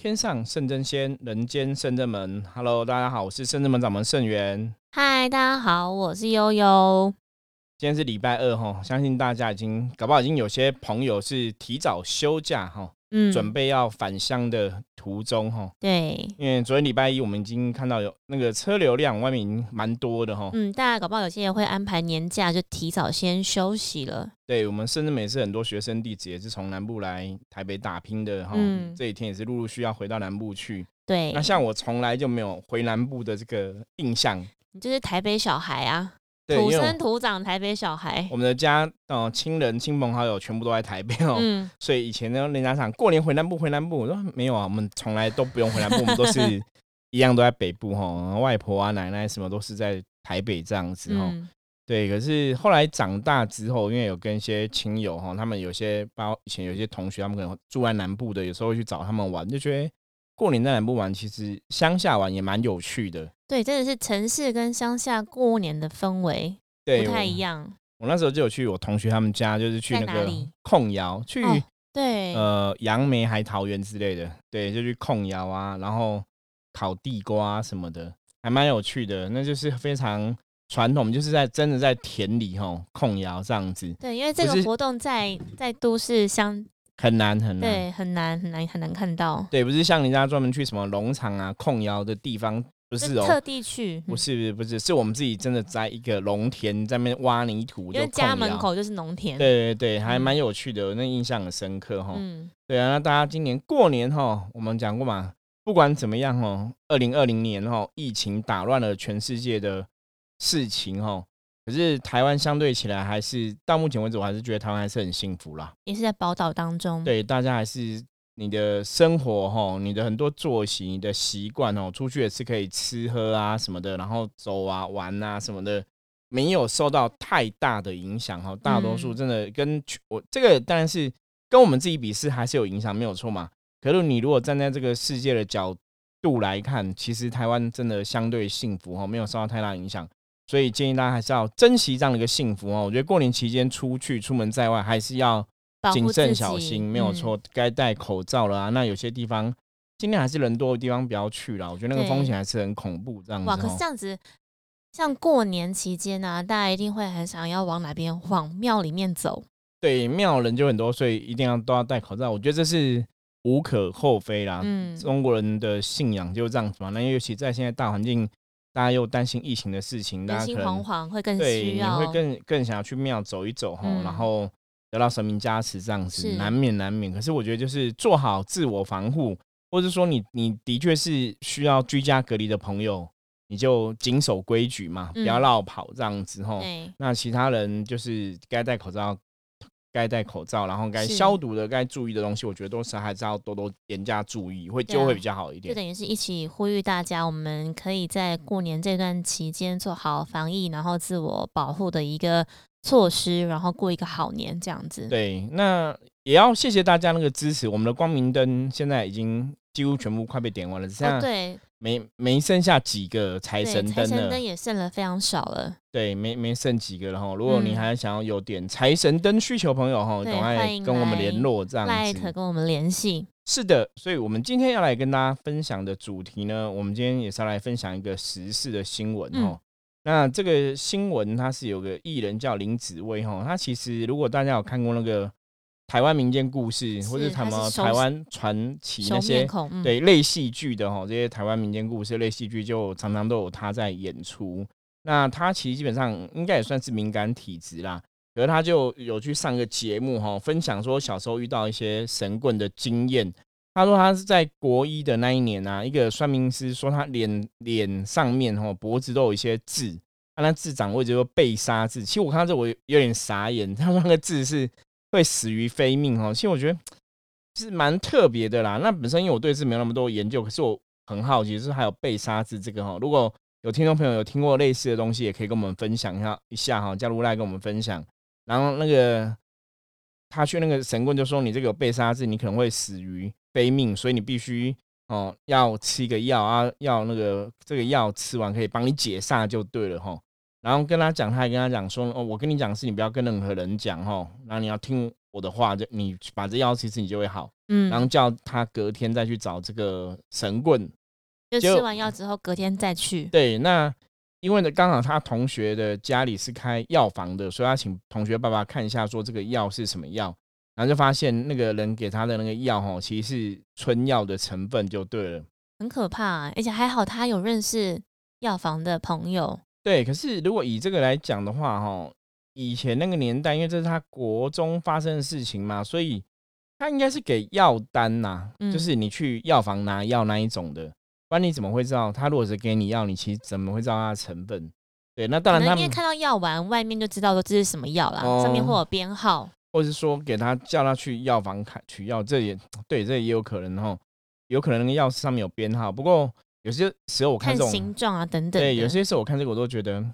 天上圣真仙，人间圣真门。Hello，大家好，我是圣真门掌门圣元。嗨，大家好，我是悠悠。今天是礼拜二哈，相信大家已经搞不好已经有些朋友是提早休假哈。嗯，准备要返乡的途中哈，对，因为昨天礼拜一我们已经看到有那个车流量外面已经蛮多的哈，嗯，大家搞不好有些人会安排年假就提早先休息了。对我们甚至每次很多学生弟子也是从南部来台北打拼的哈，这几天也是陆陆续要回到南部去。对，那像我从来就没有回南部的这个印象，你就是台北小孩啊。土生土长台北小孩，我们的家哦，亲人、亲朋好友全部都在台北哦，所以以前呢，人家讲过年回南部，回南部，我说没有啊，我们从来都不用回南部，我们都是 一样都在北部哈，外婆啊、奶奶什么都是在台北这样子哈。对，可是后来长大之后，因为有跟一些亲友哈，他们有些包以前有些同学，他们可能住在南部的，有时候会去找他们玩，就觉得过年在南部玩，其实乡下玩也蛮有趣的。对，真的是城市跟乡下过年的氛围不太一样。我那时候就有去我同学他们家，就是去那个控窑，去对呃杨梅还桃园之类的，对，就去控窑啊，然后烤地瓜什么的，还蛮有趣的。那就是非常传统，就是在真的在田里吼控窑这样子。对，因为这个活动在在都市乡很难很难，对，很难很难很难看到。对，不是像人家专门去什么农场啊控窑的地方。不是哦，特地去，不是不是不是，是我们自己真的在一个农田在那边挖泥土，因为家门口就是农田。对对对，还蛮有趣的，那印象很深刻哈。嗯，对啊，那大家今年过年哈，我们讲过嘛，不管怎么样哦，二零二零年哈，疫情打乱了全世界的事情哈，可是台湾相对起来还是到目前为止，我还是觉得台湾还是很幸福啦，也是在宝岛当中。对，大家还是。你的生活哈，你的很多作息、你的习惯哦，出去也是可以吃喝啊什么的，然后走啊玩啊什么的，没有受到太大的影响哈。大多数真的跟我这个当然是跟我们自己比是还是有影响，没有错嘛。可是你如果站在这个世界的角度来看，其实台湾真的相对幸福哈，没有受到太大影响。所以建议大家还是要珍惜这样的一个幸福哦。我觉得过年期间出去出门在外还是要。谨慎小心，没有错，该戴口罩了啊。那有些地方尽量还是人多的地方不要去了，我觉得那个风险还是很恐怖。这样子，哇，可是这样子，像过年期间呢，大家一定会很想要往哪边往庙里面走。对，庙人就很多，所以一定要都要戴口罩。我觉得这是无可厚非啦。嗯，中国人的信仰就是这样子嘛。那尤其在现在大环境，大家又担心疫情的事情，大家心惶惶，会更需要，你会更更想要去庙走一走哈，然后。得到神明加持，这样子难免难免。可是我觉得，就是做好自我防护，或者说你你的确是需要居家隔离的朋友，你就谨守规矩嘛，不要绕跑这样子吼。那其他人就是该戴口罩，该戴口罩，然后该消毒的、该注意的东西，我觉得都是还是要多多严加注意，会就会比较好一点。就等于是一起呼吁大家，我们可以在过年这段期间做好防疫，然后自我保护的一个。措施，然后过一个好年，这样子。对，那也要谢谢大家那个支持。我们的光明灯现在已经几乎全部快被点完了，现在对，没没剩下几个财神灯了。财神灯也剩了非常少了。对，没没剩几个了哈。如果你还想要有点财神灯需求朋友哈，赶快跟我们联络这样子，跟我们联系。是的，所以我们今天要来跟大家分享的主题呢，我们今天也是要来分享一个时事的新闻哦。那这个新闻，它是有个艺人叫林子薇哈，他其实如果大家有看过那个台湾民间故事，或者什么台湾传奇那些对类戏剧的哈，这些台湾民间故事类戏剧，就常常都有他在演出。那他其实基本上应该也算是敏感体质啦，可是他就有去上个节目哈，分享说小时候遇到一些神棍的经验。他说他是在国一的那一年啊，一个算命师说他脸脸上面哈脖子都有一些痣，他那痣长位置就被杀痣。其实我看到这我有点傻眼，他说那个痣是会死于非命哈。其实我觉得是蛮特别的啦。那本身因为我对这没有那么多研究，可是我很好奇，就是还有被杀字这个哈。如果有听众朋友有听过类似的东西，也可以跟我们分享一下一下哈，加入来跟我们分享。然后那个他去那个神棍就说你这个有被杀字，你可能会死于。非命，所以你必须哦要吃一个药啊，要那个这个药吃完可以帮你解煞就对了哈。然后跟他讲，他也跟他讲说哦，我跟你讲是你不要跟任何人讲哈，然后你要听我的话，就你把这药吃吃你就会好，嗯，然后叫他隔天再去找这个神棍。就就吃完药之后隔天再去。对，那因为呢，刚好他同学的家里是开药房的，所以他请同学爸爸看一下，说这个药是什么药，然后就发现那个人给他的那个药哈，其实是春药的成分就对了。很可怕、啊，而且还好他有认识药房的朋友。对，可是如果以这个来讲的话，哈，以前那个年代，因为这是他国中发生的事情嘛，所以他应该是给药单呐、嗯就是你去药房拿药那一种的，不然你怎么会知道他如果是给你药，你其实怎么会知道它的成分？对，那当然他因为看到药丸外面就知道说这是什么药啦，上面哦会有编号。或是说给他叫他去药房看取药，这也 对，这也有可能哈，有可能那个药上面有编号。不过有些时候我看看这种，形状啊等等的。对，有些时候我看这个我都觉得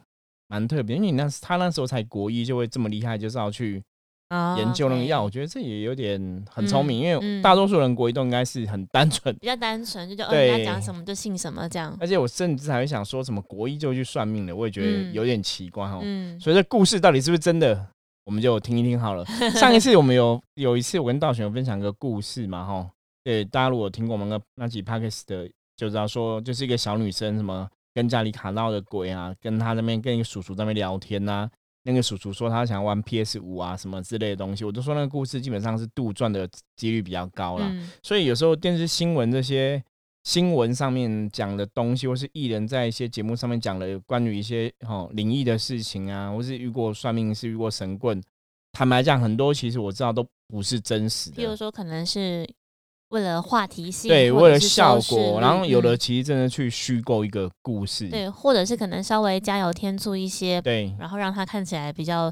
蛮特别，因为你那他那时候才国一就会这么厉害，就是要去啊研究那个药，我觉得这也有点很聪明，嗯因为嗯大多数人国一都应该是很单纯，比较单纯，就就人家讲什么就信什么这样。而且我甚至还会想说什么国一就去算命的，我也觉得嗯有点奇怪哦。嗯，所以这故事到底是不是真的，我们就听一听好了。上一次我们有有一次我跟道玄有分享个故事嘛，哈，对，大家如果听过我们那那集 podcast 的，就知道说就是一个小女生什么跟家里卡闹的鬼啊，跟她那边跟一个叔叔在那边聊天呐、那个叔叔说他想要玩 PS 五啊什么之类的东西，我就说那个故事基本上是杜撰的几率比较高啦。嗯所以有时候电视新闻这些新闻上面讲的东西，或是艺人在一些节目上面讲的关于一些哦灵异的事情啊，或是遇过算命师、遇过神棍，坦白讲，很多其实我知道都不是真实的。比如说可能是为了话题性，对，为了效果，然后有的嗯其实真的去虚构一个故事。对，或者是可能稍微加油添醋一些，对然后让它看起来比较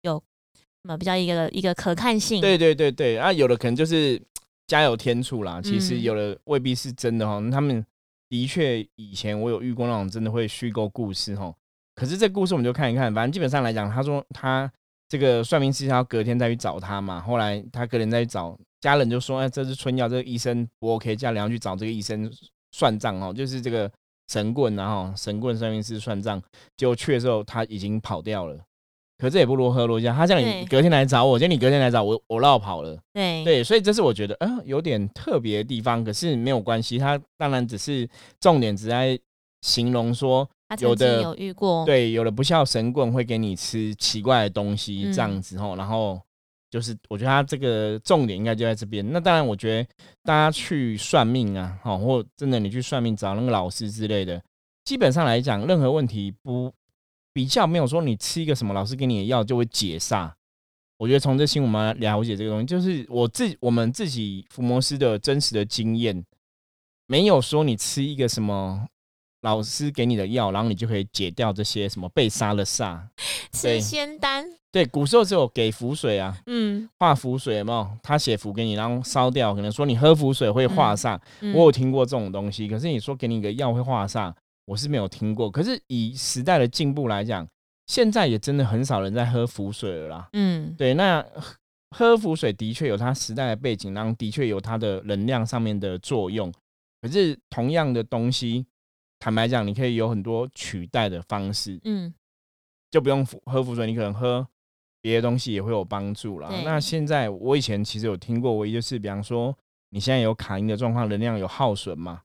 有什么比较一个一个可看性。对对对对，啊，有的可能就是加油添醋啦，其实嗯有的未必是真的哈。他们的确以前我有遇过那种真的会虚构故事哈，可是这故事我们就看一看，反正基本上来讲，他说他这个算命师他要隔天再去找他嘛，后来他隔天再去找家人就说，哎，这是春药，这个医生不 OK，家人要去找这个医生算账哦，就是这个神棍然后神棍算命师算账，结果去的时候他已经跑掉了。可这也不如何罗家，他叫你隔天来找我，结果你隔天来找我，我绕跑了。对对，所以这是我觉得，嗯、有点特别的地方，可是没有关系。他当然只是重点，只在形容说，他曾经有的有遇过，对，有的不孝神棍会给你吃奇怪的东西，嗯这样子吼。然后就是，我觉得他这个重点应该就在这边。那当然，我觉得大家去算命啊，好，或真的你去算命找那个老师之类的，基本上来讲，任何问题不比较没有说你吃一个什么老师给你的药就会解煞。我觉得从这新闻我们来了解这个东西，就是我自我们自己伏魔师的真实的经验，没有说你吃一个什么老师给你的药，然后你就可以解掉这些什么被杀的煞。对吃仙丹，对，古时候只有给符水啊，嗯，画符水有没有？他写符给你，然后烧掉，可能说你喝符水会化煞。嗯我有听过这种东西，可是你说给你一个药会化煞，我是没有听过。可是以时代的进步来讲，现在也真的很少人在喝符水了啦。嗯对，那喝喝符水的确有它时代的背景，然后的确有它的能量上面的作用。可是同样的东西，坦白讲，你可以有很多取代的方式，嗯。就不用符喝符水，你可能喝别的东西也会有帮助啦。那现在我以前其实有听过，唯一就是比方说你现在有卡因的状况，能量有耗损嘛，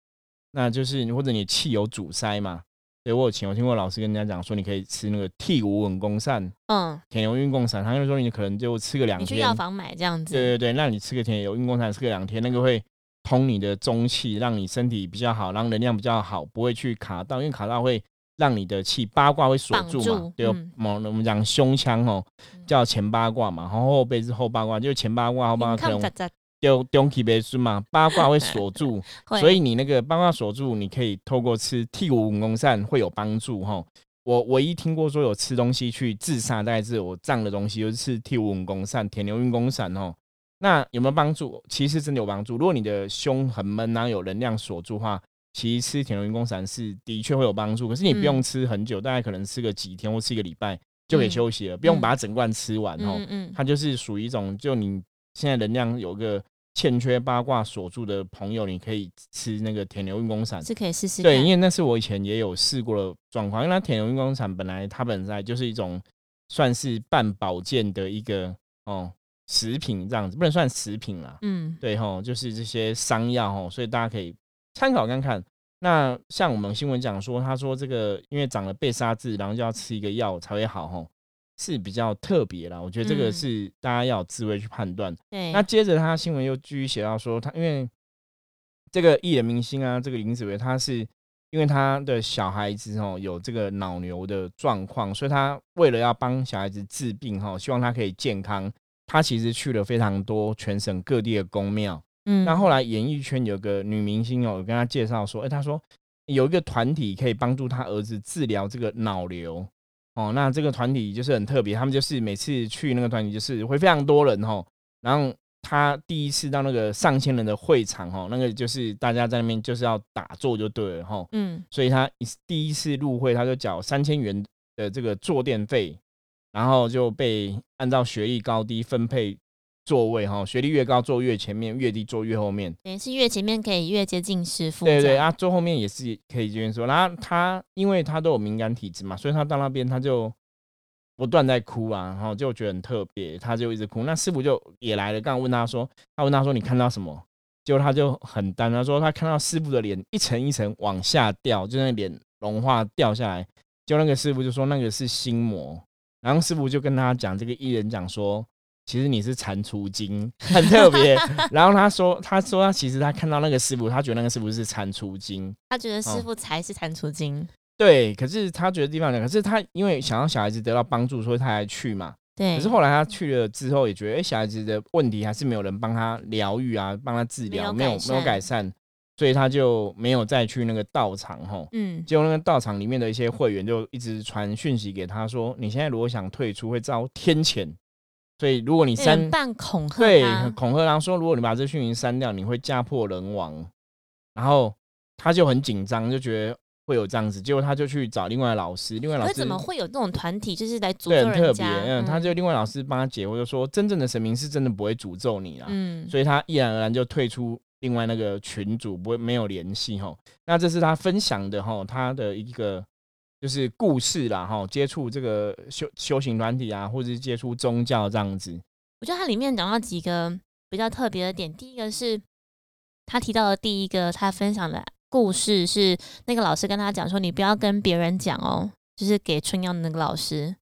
那就是或者你气有阻塞嘛。对我以前有听过老师跟人家讲说，你可以吃那个替五稳功散、嗯，田油运共散，他就说你可能就吃个两你去天，药房买这样子，对对对，那你吃个田油运功散吃个两天，那个会通你的中气，让你身体比较好，让能量比较好，不会去卡到，因为卡到会让你的气八卦会锁住嘛住，对我我们讲胸腔哦嗯，叫前八卦嘛，然后后背是后八卦，就是前八卦后八卦可能丢丢起背孙嘛，八卦会锁住，所以你那个八卦锁住，你可以透过吃替五武功散会有帮助哈。我唯一听过说有吃东西去自杀，大概是我胀的东西，就是吃替五武功散、铁牛运功散哦。那有没有帮助？其实真的有帮助。如果你的胸很闷，然后有能量锁住的话，其实吃铁牛运功散是的确会有帮助。可是你不用嗯吃很久，大概可能吃个几天或吃一个礼拜就可以嗯休息了，不用嗯把它整罐吃完哦。嗯嗯它就是属于一种，就你现在能量有个欠缺八卦锁住的朋友，你可以吃那个铁牛运功散。是可以试试对，因为那是我以前也有试过的状况，因为它铁牛运功散本来它本来就是一种算是半保健的一个哦食品这样子，不能算食品啦。嗯，对吼，就是这些商药吼，所以大家可以参考看看。那像我们新闻讲说，他说这个因为长了被杀痣，然后就要吃一个药才会好吼，是比较特别啦。我觉得这个嗯是大家要有智慧去判断。对，那接着他新闻又继续写到说，他因为这个艺人明星啊，这个林子维他是因为他的小孩子哦有这个脑瘤的状况，所以他为了要帮小孩子治病哈，希望他可以健康，他其实去了非常多全省各地的宫庙。嗯，那后来演艺圈有个女明星哦，有跟他介绍说，哎、他说有一个团体可以帮助他儿子治疗这个脑瘤哦。那这个团体就是很特别，他们就是每次去那个团体就是会非常多人哦。然后他第一次到那个上千人的会场哦，那个就是大家在那边就是要打坐就对了哈。嗯所以他第一次入会，他就缴三千元的这个坐垫费，然后就被按照学历高低分配座位哈，学历越高坐越前面，越低坐越后面。等于是越前面可以越接近师傅，对对，啊，坐后面也是可以这边说。然后他因为他都有敏感体质嘛，所以他到那边他就不断在哭啊，然后就觉得很特别，他就一直哭。那师傅就也来了，刚刚问他说，他问他说你看到什么？结果他就很淡，他说他看到师傅的脸一层一层往下掉，就那脸融化掉下来。就那个师傅就说那个是心魔，然后师傅就跟他讲，这个艺人讲说。其实你是蟾蜍精，很特别。然后他说，他说他其实他看到那个师傅，他觉得那个师傅是蟾蜍精，他觉得师哦傅才是蟾蜍精，对。可是他觉得地方讲，可是他因为想要小孩子得到帮助，所以他才去嘛。对，可是后来他去了之后，也觉得，哎、小孩子的问题还是没有人帮他疗愈啊，帮他治疗，没有没有改善，所以他就没有再去那个道场吼。嗯，结果那个道场里面的一些会员就一直传讯息给他说，你现在如果想退出，会遭天谴。所以如果你删半恐吓对，恐吓他说，如果你把这讯息删掉，你会家破人亡。然后他就很紧张，就觉得会有这样子，结果他就去找另外的老师，另外老师怎么会有这种团体，就是来诅对很特别，咒人家？嗯，他就另外老师帮他解惑，就说真正的神明是真的不会诅咒你啦，嗯，所以他毅然而然就退出另外那个群主，不会没有联系哈。那这是他分享的哈，他的一个就是故事啦哈，接触这个修修行团体啊，或者是接触宗教这样子。我觉得它里面讲到几个比较特别的点，第一个是他提到的第一个他分享的故事是那个老师跟他讲说，你不要跟别人讲哦，就是给春阳的那个老师，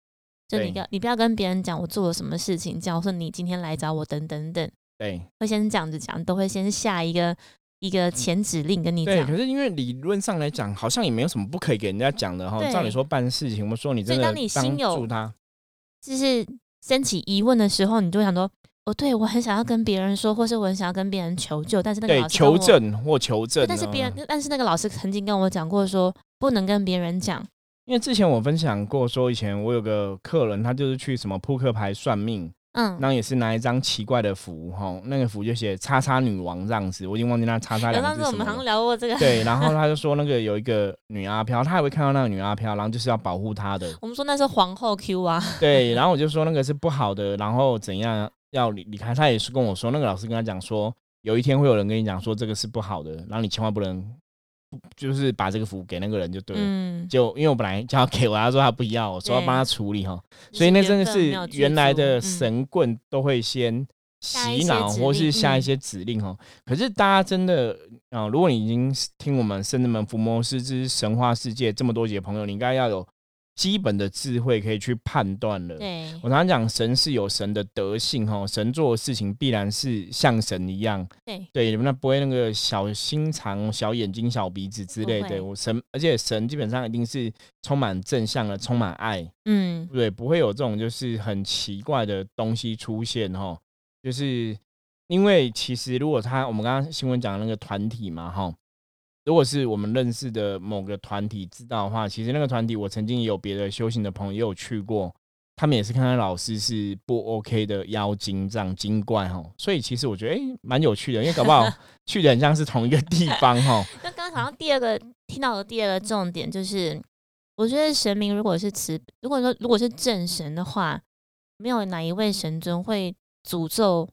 就你要你不要跟别人讲我做了什么事情，假如说你今天来找我等等等，对会先这样子讲，都会先下一个一个前指令跟你对，讲可。是因为理论上来讲，好像也没有什么不可以给人家讲的哈。照理说办事情，我们说你真的当你心有助他，就是升起疑问的时候，你就会想说，哦，对我很想要跟别人说，或是我很想要跟别人求救，但是那个求证或求证，但是别哦人，但是那个老师曾经跟我讲过说，不能跟别人讲。因为之前我分享过，说以前我有个客人，他就是去什么扑克牌算命，嗯，然后也是拿一张奇怪的符，哈，那个符就写“叉叉女王”这样子，我已经忘记那“叉叉”有两上次我们好像。聊过这个，对，然后他就说那个有一个女阿飘，他还会看到那个女阿飘，然后就是要保护她的。我们说那是皇后 Q 啊，对，然后我就说那个是不好的，然后怎样要离离开。他也是跟我说，那个老师跟他讲说，有一天会有人跟你讲说这个是不好的，然后你千万不能，不就是把这个符给那个人就对了。嗯，就因为我本来叫他给我，他说他不要，我说要帮他处理哈，所以那真的是原来的神棍都会先洗脑或是下一些指令哦。可是大家真的啊、如果你已经听我们圣人门伏魔师之神话世界这么多集的朋友，你应该要有基本的智慧可以去判断了。对我常常讲，神是有神的德性哈，神做的事情必然是像神一样，对，对，那不会那个小心肠、小眼睛、小鼻子之类的。我神，而且神基本上一定是充满正向的，充满爱，嗯，对，不会有这种就是很奇怪的东西出现哈。就是因为其实如果他我们刚刚新闻讲的那个团体嘛哈，如果是我们认识的某个团体知道的话，其实那个团体我曾经也有别的修行的朋友也有去过。他们也是看到老师是不 OK 的妖精这样精怪哈，所以其实我觉得诶蛮、有趣的，因为搞不好 去的很像是同一个地方哈。那刚刚好像第二个听到的第二个重点就是，我觉得神明如果是慈，如果说如果是正神的话，没有哪一位神尊会诅咒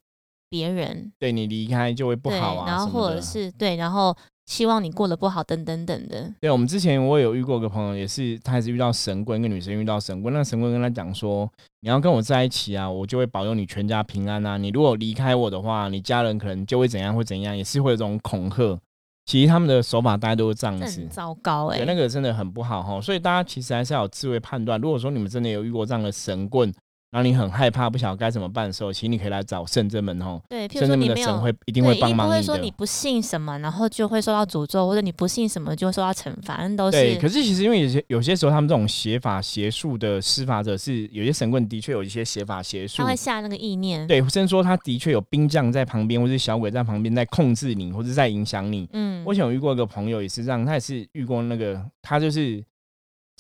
别人，对你离开就会不，好啊，然后或者是对，然后希望你过得不好，等等等的。对，我们之前我有遇过一个朋友，也是他也是遇到神棍，一个女生遇到神棍，那神棍跟他讲说，你要跟我在一起啊，我就会保佑你全家平安啊，你如果离开我的话，你家人可能就会怎样会怎样，也是会有这种恐吓。其实他们的手法大家都是这样子，糟糕哎，对，那个真的很不好哈。所以大家其实还是要有智慧判断。如果说你们真的有遇过这样的神棍，然后你很害怕，不晓得该怎么办的时候，其实你可以来找圣真门哦。对，圣真门的神会一定会帮忙你的。不会说你不信什么，然后就会受到诅咒，或者你不信什么就会受到惩罚，都是。对，可是其实因为有些有些时候他们这种邪法邪术的施法者是有些神棍的确有一些邪法邪术，他会下那个意念。对，甚至说他的确有兵将在旁边，或者小鬼在旁边在控制你，或者在影响你。嗯，我以前有遇过一个朋友也是这样，他也是遇过那个，他就是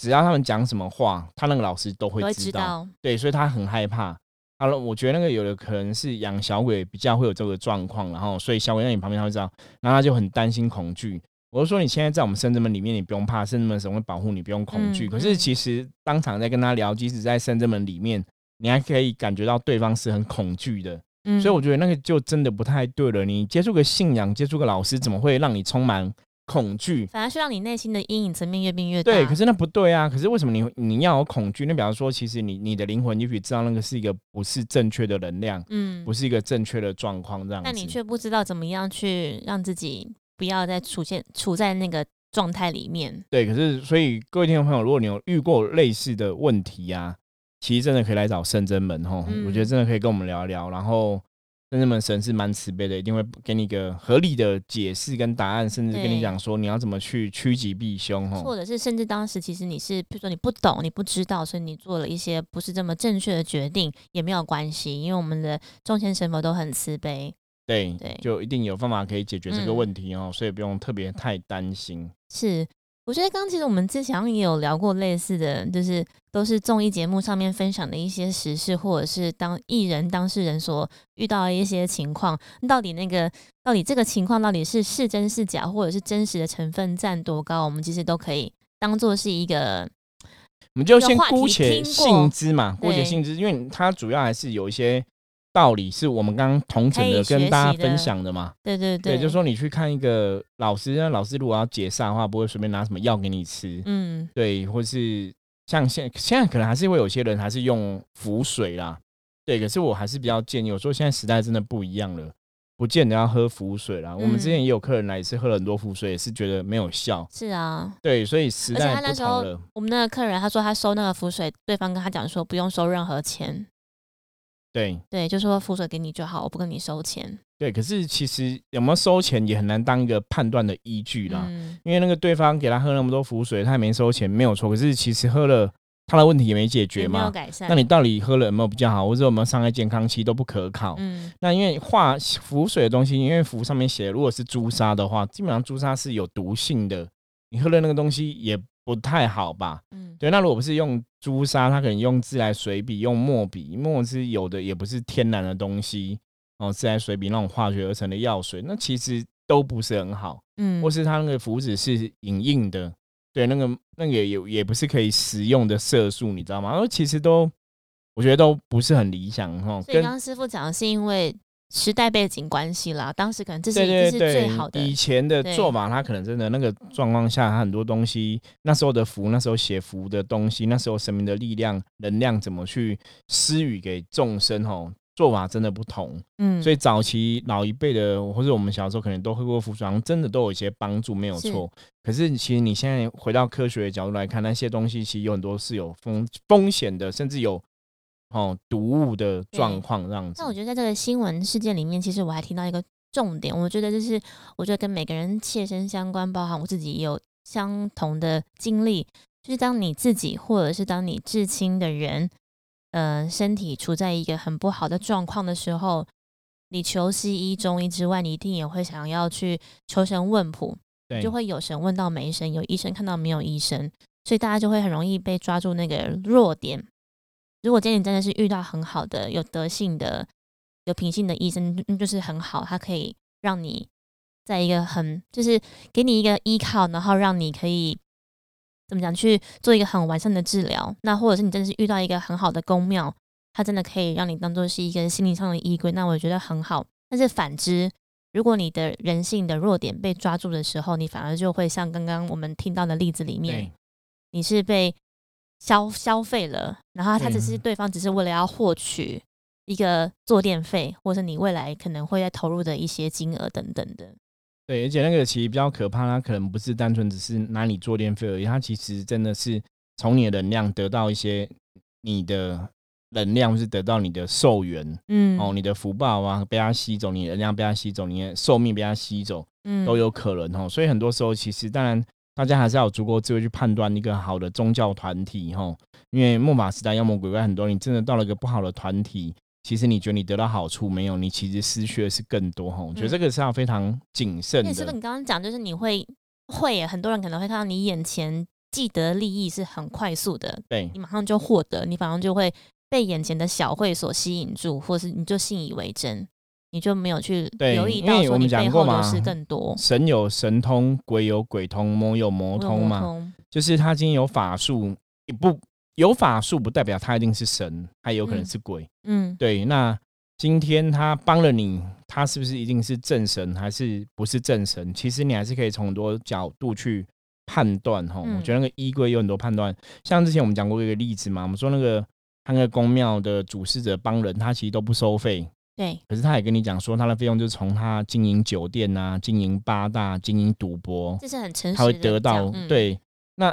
只要他们讲什么话，他那个老师都会知道。对，所以他很害怕。好了，我觉得那个有的可能是养小鬼比较会有这个状况，然后所以小鬼在你旁边他会知道，然后他就很担心恐惧。我就说你现在在我们深圳门里面，你不用怕，深圳门神会保护你，不用恐惧。可是其实当场在跟他聊，即使在深圳门里面，你还可以感觉到对方是很恐惧的。所以我觉得那个就真的不太对了。你接触个信仰，接触个老师，怎么会让你充满？恐惧反而是让你内心的阴影层面越变越大。对，可是那不对啊！可是为什么你你要有恐惧？那比方说，其实你你的灵魂也许知道那个是一个不是正确的能量，嗯，不是一个正确的状况这样。但你却不知道怎么样去让自己不要再出现处在那个状态里面。对，可是所以各位听众朋友，如果你有遇过类似的问题呀，其实真的可以来找圣真门哈，我觉得真的可以跟我们聊一聊，然后。真正的神是蛮慈悲的，一定会给你一个合理的解释跟答案，甚至跟你讲说你要怎么去趋吉避凶哈。或者是甚至当时其实你是，比如说你不懂、你不知道，所以你做了一些不是这么正确的决定，也没有关系，因为我们的众仙神佛都很慈悲。对对，就一定有方法可以解决这个问题哦，所以不用特别太担心。是。我觉得刚刚其实我们之前也有聊过类似的，就是都是综艺节目上面分享的一些时事，或者是当艺人当事人所遇到的一些情况，到底那个到底这个情况到底是是真是假，或者是真实的成分占多高，我们其实都可以当做是一个，我们就先姑且信之嘛，姑且信之，因为它主要还是有一些。道理是我们刚刚同层的跟大家分享的嘛？对对对，就是说你去看一个老师，那老师如果要解散的话，不会随便拿什么药给你吃。嗯，对，或是像现现在可能还是会有些人还是用符水啦。对，可是我还是比较建议，我说现在时代真的不一样了，不见得要喝符水啦。我们之前也有客人来，也是喝了很多符水，也是觉得没有效。是啊，对，所以时代不同了。我们那个客人他说他收那个符水，对方跟他讲说不用收任何钱。对对，就说符水给你就好，我不跟你收钱。对，可是其实有没有收钱也很难当一个判断的依据啦，嗯因为那个对方给他喝那么多符水，他也没收钱，没有错。可是其实喝了他的问题也没解决嘛，没有改善。那你到底喝了有没有比较好，或者有没有伤害健康，其实都不可靠。嗯，那因为化浮水的东西，因为符上面写如果是朱砂的话，基本上朱砂是有毒性的，你喝了那个东西也。不太好吧？嗯，对。那如果不是用朱砂，它可能用自来水笔、用墨笔，墨是有的，也不是天然的东西哦。自来水笔那种化学而成的药水，那其实都不是很好。嗯，或是它那个符纸是隐印的，对，那个那个也也不是可以食用的色素，你知道吗？而其实都我觉得都不是很理想哈。所以刚刚师傅讲的是因为。时代背景关系啦，当时可能这是这是最好的。以前的做法，他可能真的那个状况下，他很多东西，那时候的符，那时候写符的东西，那时候神明的力量、能量怎么去施予给众生，吼，做法真的不同。嗯，所以早期老一辈的，或者我们小时候可能都喝过符水，真的都有一些帮助，没有错。可是其实你现在回到科学的角度来看，那些东西其实有很多是有风风险的，甚至有。哦，毒物的状况这样子。那我觉得在这个新闻事件里面，其实我还听到一个重点，我觉得就是，我觉得跟每个人切身相关，包含我自己也有相同的经历，就是当你自己或者是当你至亲的人，呃，身体处在一个很不好的状况的时候，你求西医、中医之外，你一定也会想要去求神问卜，就会有神问到没神，有医生看到没有医生，所以大家就会很容易被抓住那个弱点。如果今天你真的是遇到很好的、有德性的、有品性的医生，就是很好，他可以让你在一个很，就是给你一个依靠，然后让你可以怎么讲去做一个很完善的治疗。那或者是你真的是遇到一个很好的公庙，它真的可以让你当做是一个心灵上的依归，那我觉得很好。但是反之，如果你的人性的弱点被抓住的时候，你反而就会像刚刚我们听到的例子里面，你是被消消费了，然后他只是对方只是为了要获取一个坐垫费，或者你未来可能会在投入的一些金额等等的。对，而且那个其实比较可怕，它可能不是单纯只是拿你坐垫费而已，它其实真的是从你的能量得到一些你的。能量是得到你的寿元，嗯，哦，你的福报啊被它吸走，你的能量被它吸走，你的寿命被它吸走，嗯，都有可能哦。所以很多时候，其实当然大家还是要有足够智慧去判断一个好的宗教团体哈。因为末法时代妖魔鬼怪很多，你真的到了一个不好的团体，其实你觉得你得到好处没有？你其实失去的是更多哈。我觉得这个是要非常谨慎的。是不是你刚刚讲就是你会会很多人可能会看到你眼前既得利益是很快速的，对你马上就获得，你马上就会。被眼前的小会所吸引住，或是你就信以为真，你就没有去留意到说你背后的事更多。神有神通，鬼有鬼通，魔有魔通嘛。就是他今天有法术，不有法术不代表他一定是神，他有可能是鬼。嗯，对。那今天他帮了你，他是不是一定是正神，还是不是正神？其实你还是可以从很多角度去判断。哈，我觉得那个衣柜有很多判断。像之前我们讲过一个例子嘛，我们说那个。他那个公庙的主事者帮人，他其实都不收费。对，可是他也跟你讲说，他的费用就是从他经营酒店啊、经营八大、经营赌博，这是很诚实。他会得到对。那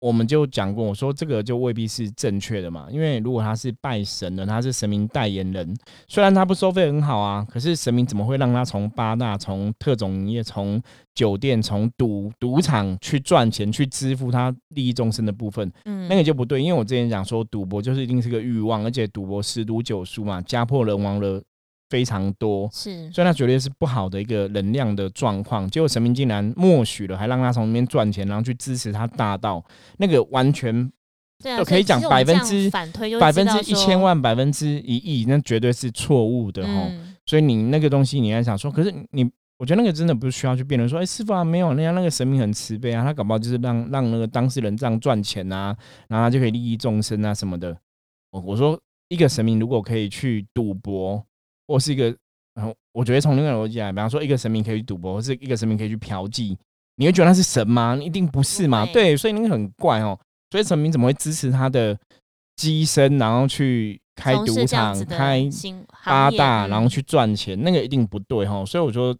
我们就讲过，我说这个就未必是正确的嘛，因为如果他是拜神的，他是神明代言人，虽然他不收费很好啊，可是神明怎么会让他从八大、从特种营业、从酒店、从赌赌场去赚钱，去支付他利益众生的部分？嗯，那个就不对，因为我之前讲说，赌博就是一定是个欲望，而且赌博十赌九输嘛，家破人亡了。非常多，是，所以他绝对是不好的一个能量的状况。结果神明竟然默许了，还让他从那边赚钱，然后去支持他大道，那个完全，对可以讲百分之反推，百分之一千万，百分之一亿，那绝对是错误的哈。所以你那个东西，你还想说，可是你，我觉得那个真的不需要去辩论说，哎，师傅啊，没有人家，那个神明很慈悲啊，他搞不好就是让让那个当事人这样赚钱啊，然后他就可以利益众生啊什么的。我我说，一个神明如果可以去赌博。或是一个，然后我觉得从另外逻辑来，比方说一个神明可以去赌博，或是一个神明可以去嫖妓，你会觉得他是神吗？一定不是嘛？对，所以那个很怪哦。所以神明怎么会支持他的机身，然后去开赌场、开八大，然后去赚钱？那个一定不对哈。所以我说，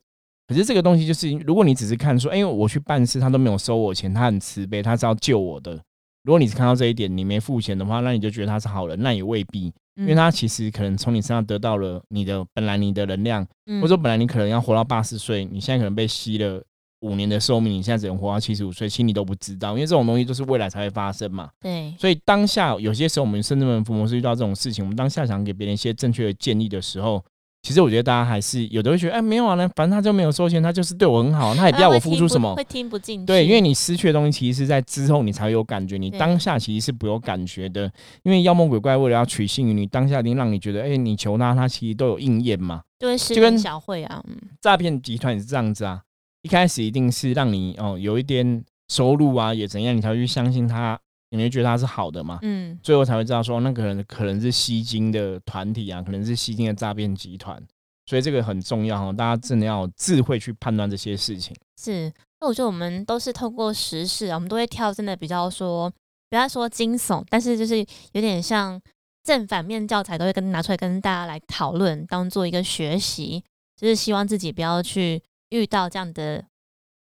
可是这个东西就是，如果你只是看说，哎，我去办事，他都没有收我钱，他很慈悲，他是要救我的。如果你是看到这一点，你没付钱的话，那你就觉得他是好人，那也未必。因为他其实可能从你身上得到了你的本来你的能量，或者说本来你可能要活到八十岁，你现在可能被吸了五年的寿命，你现在只能活到七十五岁，其实你都不知道，因为这种东西都是未来才会发生嘛。对，所以当下有些时候我们甚至门福摩斯遇到这种事情，我们当下想给别人一些正确的建议的时候。其实我觉得大家还是有的会觉得，哎，没有啊，那反正他就没有收钱，他就是对我很好，他也不要我付出什么，会听不进去。对，因为你失去的东西，其实是在之后你才有感觉，你当下其实是不有感觉的。因为妖魔鬼怪为了要取信于你，当下一定让你觉得，哎，你求他，他其实都有应验嘛。对，就跟小慧啊，嗯，诈骗集团也是这样子啊，一开始一定是让你哦有一点收入啊，也怎样，你才会去相信他。你会觉得他是好的嘛？嗯，最后才会知道说，那个人可能是吸金的团体啊，可能是吸金的诈骗集团。所以这个很重要哈，大家真的要智慧去判断这些事情。是，那我觉得我们都是透过时事啊，我们都会挑真的比较说，不要说惊悚，但是就是有点像正反面教材，都会跟拿出来跟大家来讨论，当做一个学习，就是希望自己不要去遇到这样的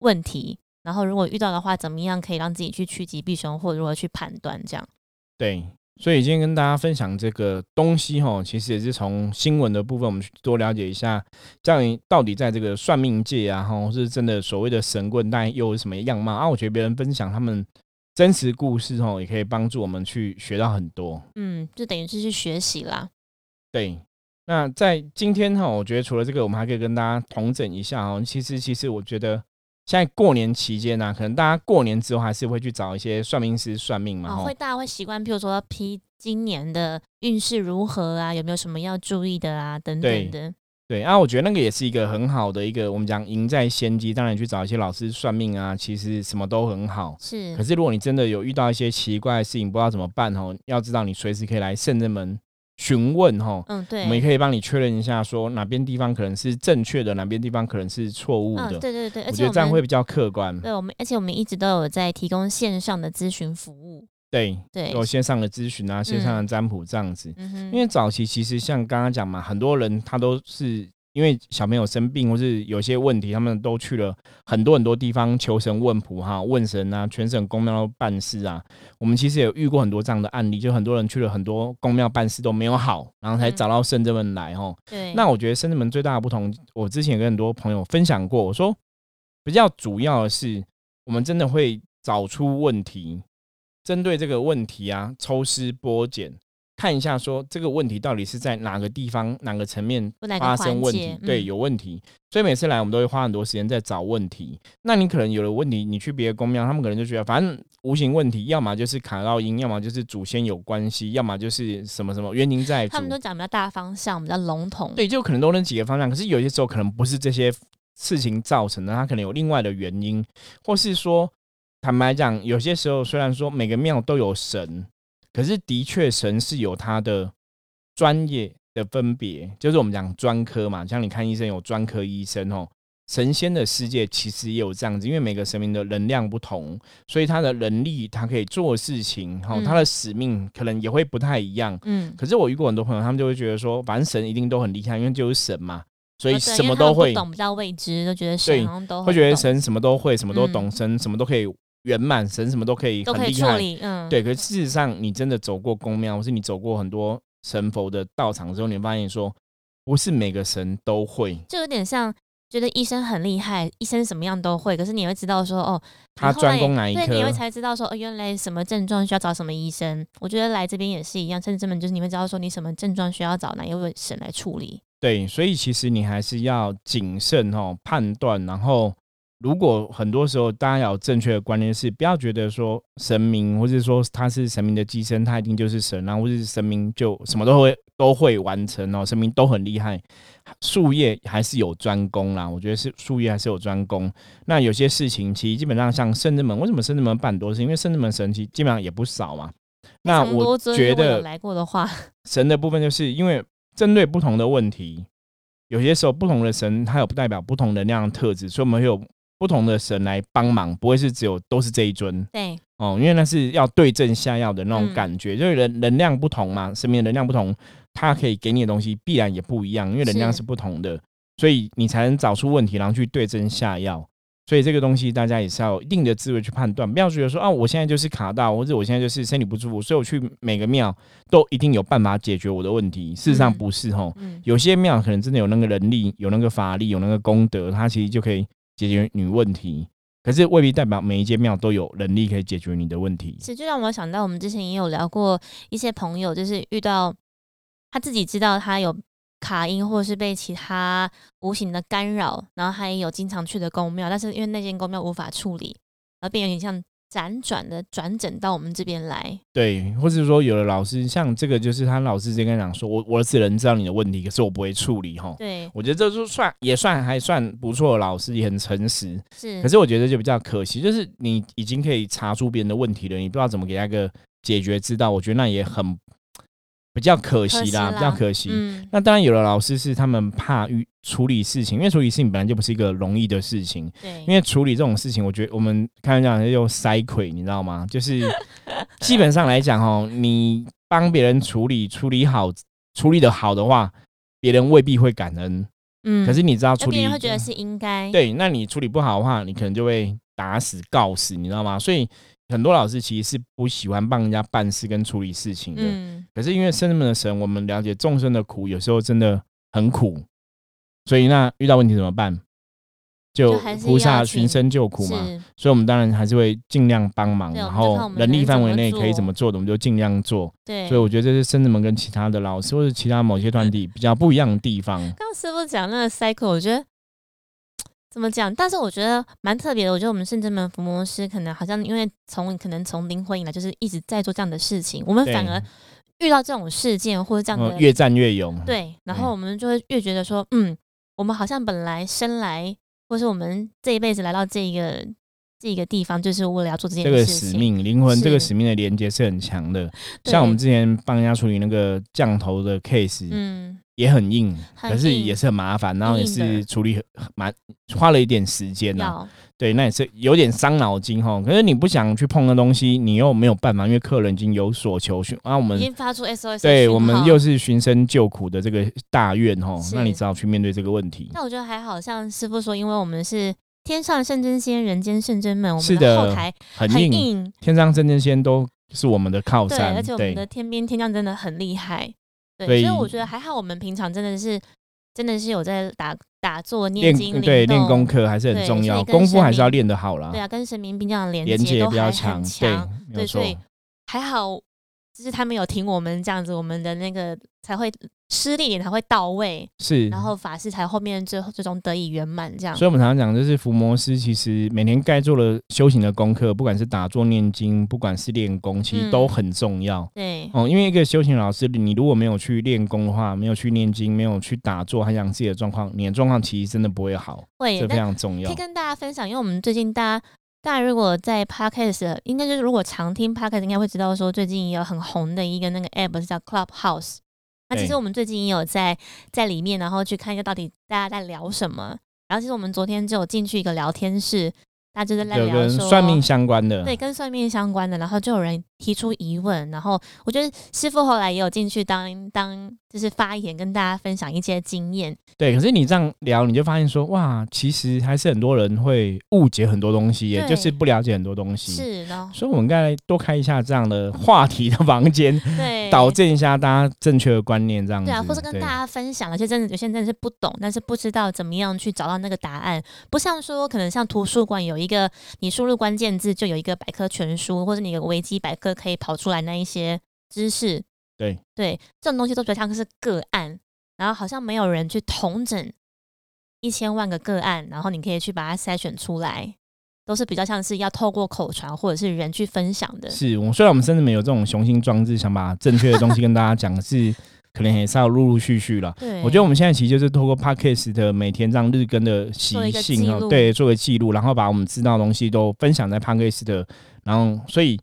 问题。然后如果遇到的话，怎么样可以让自己去趋吉避凶，或如何去判断这样？对。所以今天跟大家分享这个东西哈，其实也是从新闻的部分，我们去多了解一下，这样到底在这个算命界啊，哈，是真的所谓的神棍，但又有什么样貌啊？我觉得别人分享他们真实故事哈，也可以帮助我们去学到很多。嗯，就等于是去学习啦。对，那在今天哈，我觉得除了这个，我们还可以跟大家同整一下哦。其实，其实我觉得。现在过年期间呢，可能大家过年之后还是会去找一些算命师算命嘛。哦，会大家会习惯，譬如说批今年的运势如何啊，有没有什么要注意的啊，等等的。对啊，我觉得那个也是一个很好的一个，我们讲赢在先机。当然去找一些老师算命啊，其实什么都很好。是。可是如果你真的有遇到一些奇怪的事情，不知道怎么办哦，要知道你随时可以来圣人门。询问哈，嗯，对，我们也可以帮你确认一下，说哪边地方可能是正确的，哪边地方可能是错误的。嗯，对对对，我觉得这样会比较客观。对，我们而且我们一直都有在提供线上的咨询服务。对对，有线上的咨询啊，线上的占卜这样子。嗯哼，因为早期其实像刚刚讲嘛，很多人他都是因为小朋友生病或是有些问题，他们都去了很多很多地方求神问卜哈，问神啊，全省公庙办事啊。我们其实也遇过很多这样的案例，就很多人去了很多公庙办事都没有好，然后才找到圣者们来哦。对，那我觉得圣者们最大的不同，我之前跟很多朋友分享过，我说比较主要的是，我们真的会找出问题。针对这个问题啊，抽丝剥茧，看一下说这个问题到底是在哪个地方、哪个层面发生问题？对，有问题。所以每次来，我们都会花很多时间在找问题。那你可能有了问题，你去别的公庙，他们可能就觉得反正无形问题，要么就是卡到音，要么就是祖先有关系，要么就是什么什么原因在。他们都讲比较大方向，比较笼统。对，就可能都那几个方向。可是有些时候可能不是这些事情造成的，它可能有另外的原因，或是说。坦白讲，有些时候虽然说每个庙都有神，可是的确神是有他的专业的分别，就是我们讲专科嘛。像你看医生有专科医生哦，神仙的世界其实也有这样子，因为每个神明的能量不同，所以他的能力他可以做事情，哈，他的使命可能也会不太一样。嗯，可是我遇过很多朋友，他们就会觉得说，反正神一定都很厉害，因为就是神嘛。所以什么都会懂，比较未知，都觉得神都会觉得神什么都会，什么都懂，神什么都可以。圆满神什么都可以很厉害，嗯，对。可是事实上，你真的走过宫庙，或是你走过很多神佛的道场之后，你发现说，不是每个神都会，就有点像觉得医生很厉害，医生什么样都会。可是你会知道说，哦，他专攻哪一科，你会才知道说，哦，原来什么症状需要找什么医生。我觉得来这边也是一样，甚至们就是你会知道说，你什么症状需要找哪一位神来处理。对，所以其实你还是要谨慎哦，判断，然后。如果很多时候大家要有正确的观念，是不要觉得说神明，或者说他是神明的寄生，他一定就是神啊，或者是神明就什么都会 都会完成哦，神明都很厉害。术业还是有专攻啦，我觉得是术业还是有专攻。那有些事情其实基本上像圣智门，为什么圣智门办多？是因为圣智门神奇基本上也不少嘛。那我觉得来过的话，神的部分就是因为针对不同的问题，有些时候不同的神它有不代表不同能量的特质，所以我们会有。不同的神来帮忙，不会是只有都是这一尊。对，哦，因为那是要对症下药的那种感觉，就是人能量不同嘛，身边能量不同，它可以给你的东西必然也不一样，因为能量是不同的，所以你才能找出问题，然后去对症下药。所以这个东西大家也是要有一定的智慧去判断，不要觉得说啊，我现在就是卡到，或者我现在就是身体不舒服，所以我去每个庙都一定有办法解决我的问题。事实上不是吼，有些庙可能真的有那个能力、有那个法力、有那个功德，它其实就可以。解决你问题，可是未必代表每一间庙都有能力可以解决你的问题。是，就让我想到，我们之前也有聊过一些朋友，就是遇到他自己知道他有卡音，或是被其他无形的干扰，然后他也有经常去的宫庙，但是因为那间宫庙无法处理，而变有点像。辗转的转诊到我们这边来，对，或者说有的老师像这个，就是他老师直接跟讲说，我我只能知道你的问题，可是我不会处理哈。对，我觉得这就算也算还算不错的老师，也很诚实。是，可是我觉得就比较可惜，就是你已经可以查出别人的问题了，你不知道怎么给他一个解决之道，我觉得那也很。比较可惜啦，比较可惜。那当然，有的老师是他们怕遇处理事情，因为处理事情本来就不是一个容易的事情。对，因为处理这种事情，我觉得我们开玩笑用塞亏，你知道吗？就是基本上来讲，哦，你帮别人处理处理好，处理的好的话，别人未必会感恩。嗯，可是你知道，处理别人会觉得是应该。对，那你处理不好的话，你可能就会打死告死，你知道吗？所以。很多老师其实是不喜欢帮人家办事跟处理事情的，可是因为圣人们的神，我们了解众生的苦，有时候真的很苦，所以那遇到问题怎么办？就菩萨寻声救苦嘛，所以我们当然还是会尽量帮忙，然后能力范围内可以怎么做的，我们就尽量做。对，所以我觉得这是圣人们跟其他的老师或者其他某些团体比较不一样的地方。刚师傅讲那个 cycle，我觉得。怎么讲？但是我觉得蛮特别的。我觉得我们圣真门伏魔师可能好像因为从可能从灵魂以来就是一直在做这样的事情，我们反而遇到这种事件或者这样的越战越勇。对，然后我们就会越觉得说，嗯，我们好像本来生来或是我们这一辈子来到这一个这个地方，就是为了要做这件事情这个。使命，灵魂这个使命的连接是很强的。像我们之前帮人家处理那个降头的 case，嗯，也很硬，可是也是很麻烦，然后也是处理很蛮花了一点时间呐。要对，那也是有点伤脑筋哈。可是你不想去碰的东西，你又没有办法，因为客人已经有所求寻，啊，我们已经发出 SOS，对我们又是寻声救苦的这个大愿哈，那你只好去面对这个问题。那我觉得还好像师傅说，因为我们是天上圣真仙，人间圣真门，我是们的后台很很硬，天上圣真仙都是我们的靠对，山，而且我们的天兵天将真的很厉害，对，所以我觉得还好，我们平常真的是真的是有在打打坐、念练经、对练功，课还是很重要，功夫还是要练得好啦对，啊，跟神明比较连连接接都还比较强很，对对所。以还好，就是他们有听我们这样子，我们的那个才会施力点才会到位，是，然后法师才后面最后最终得以圆满，这样所以我们常常讲，就是伏魔师其实每天该做的修行的功课，不管是打坐念经，不管是练功，其实都嗯很重要。对，哦，因为一个修行老师，你如果没有去练功的话，没有去念经，没有去打坐，还想自己的状况，你的状况其实真的不会好，会这非常重要可以。跟大家分享，因为我们最近大家。大家如果在 podcast，应该就是如果常听 podcast，应该会知道说最近也有很红的一个那个 app 是叫 Clubhouse。那其实我们最近也有在在里面，然后去看一下到底大家在聊什么。然后其实我们昨天就有进去一个聊天室，大家就是在聊说算命相关的，对，跟算命相关的，然后就有人提出疑问，然后我觉得师傅后来也有进去当当就是发言，跟大家分享一些经验。对，可是你这样聊，你就发现说，哇，其实还是很多人会误解很多东西也，就是不了解很多东西。，是，的。所以我们应该多开一下这样的话题的房间，对导正一下大家正确的观念，这样子。对啊，或是跟大家分享，而且真的有些人真的是不懂，但是不知道怎么样去找到那个答案。不像说可能像图书馆有一个，你输入关键字就有一个百科全书，或者你有个维基百科可以跑出来那一些知识。对对，这种东西都比较像是个案，然后好像没有人去统整一千万个个案，然后你可以去把它筛选出来，都是比较像是要透过口传或者是人去分享的。是我虽然我们甚至没有这种雄心壮志，想把正确的东西跟大家讲，是 可能也是要陆陆续续了。对，我觉得我们现在其实就是透过 podcast 的每天这样日更的习性哦对，做个记录，然后把我们知道的东西都分享在 podcast 的，然后所以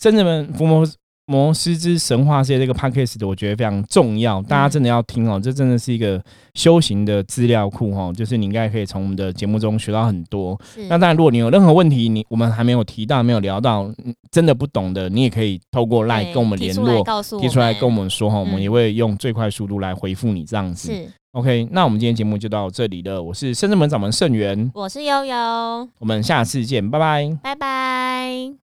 甚至们伏魔魔师之神话世界这个 podcast 的，我觉得非常重要，大家真的要听哦，这真的是一个修行的资料库哦，就是你应该可以从我们的节目中学到很多。那当然，如果你有任何问题，你我们还没有提到、没有聊到，嗯真的不懂的，你也可以透过 line 跟我们联络，提出来跟我们们说哈，我们嗯也会用最快速度来回复你这样子。是，OK，那我们今天节目就到这里了。我是深圳门掌门盛元，我是悠悠，我们下次见，拜拜。拜拜。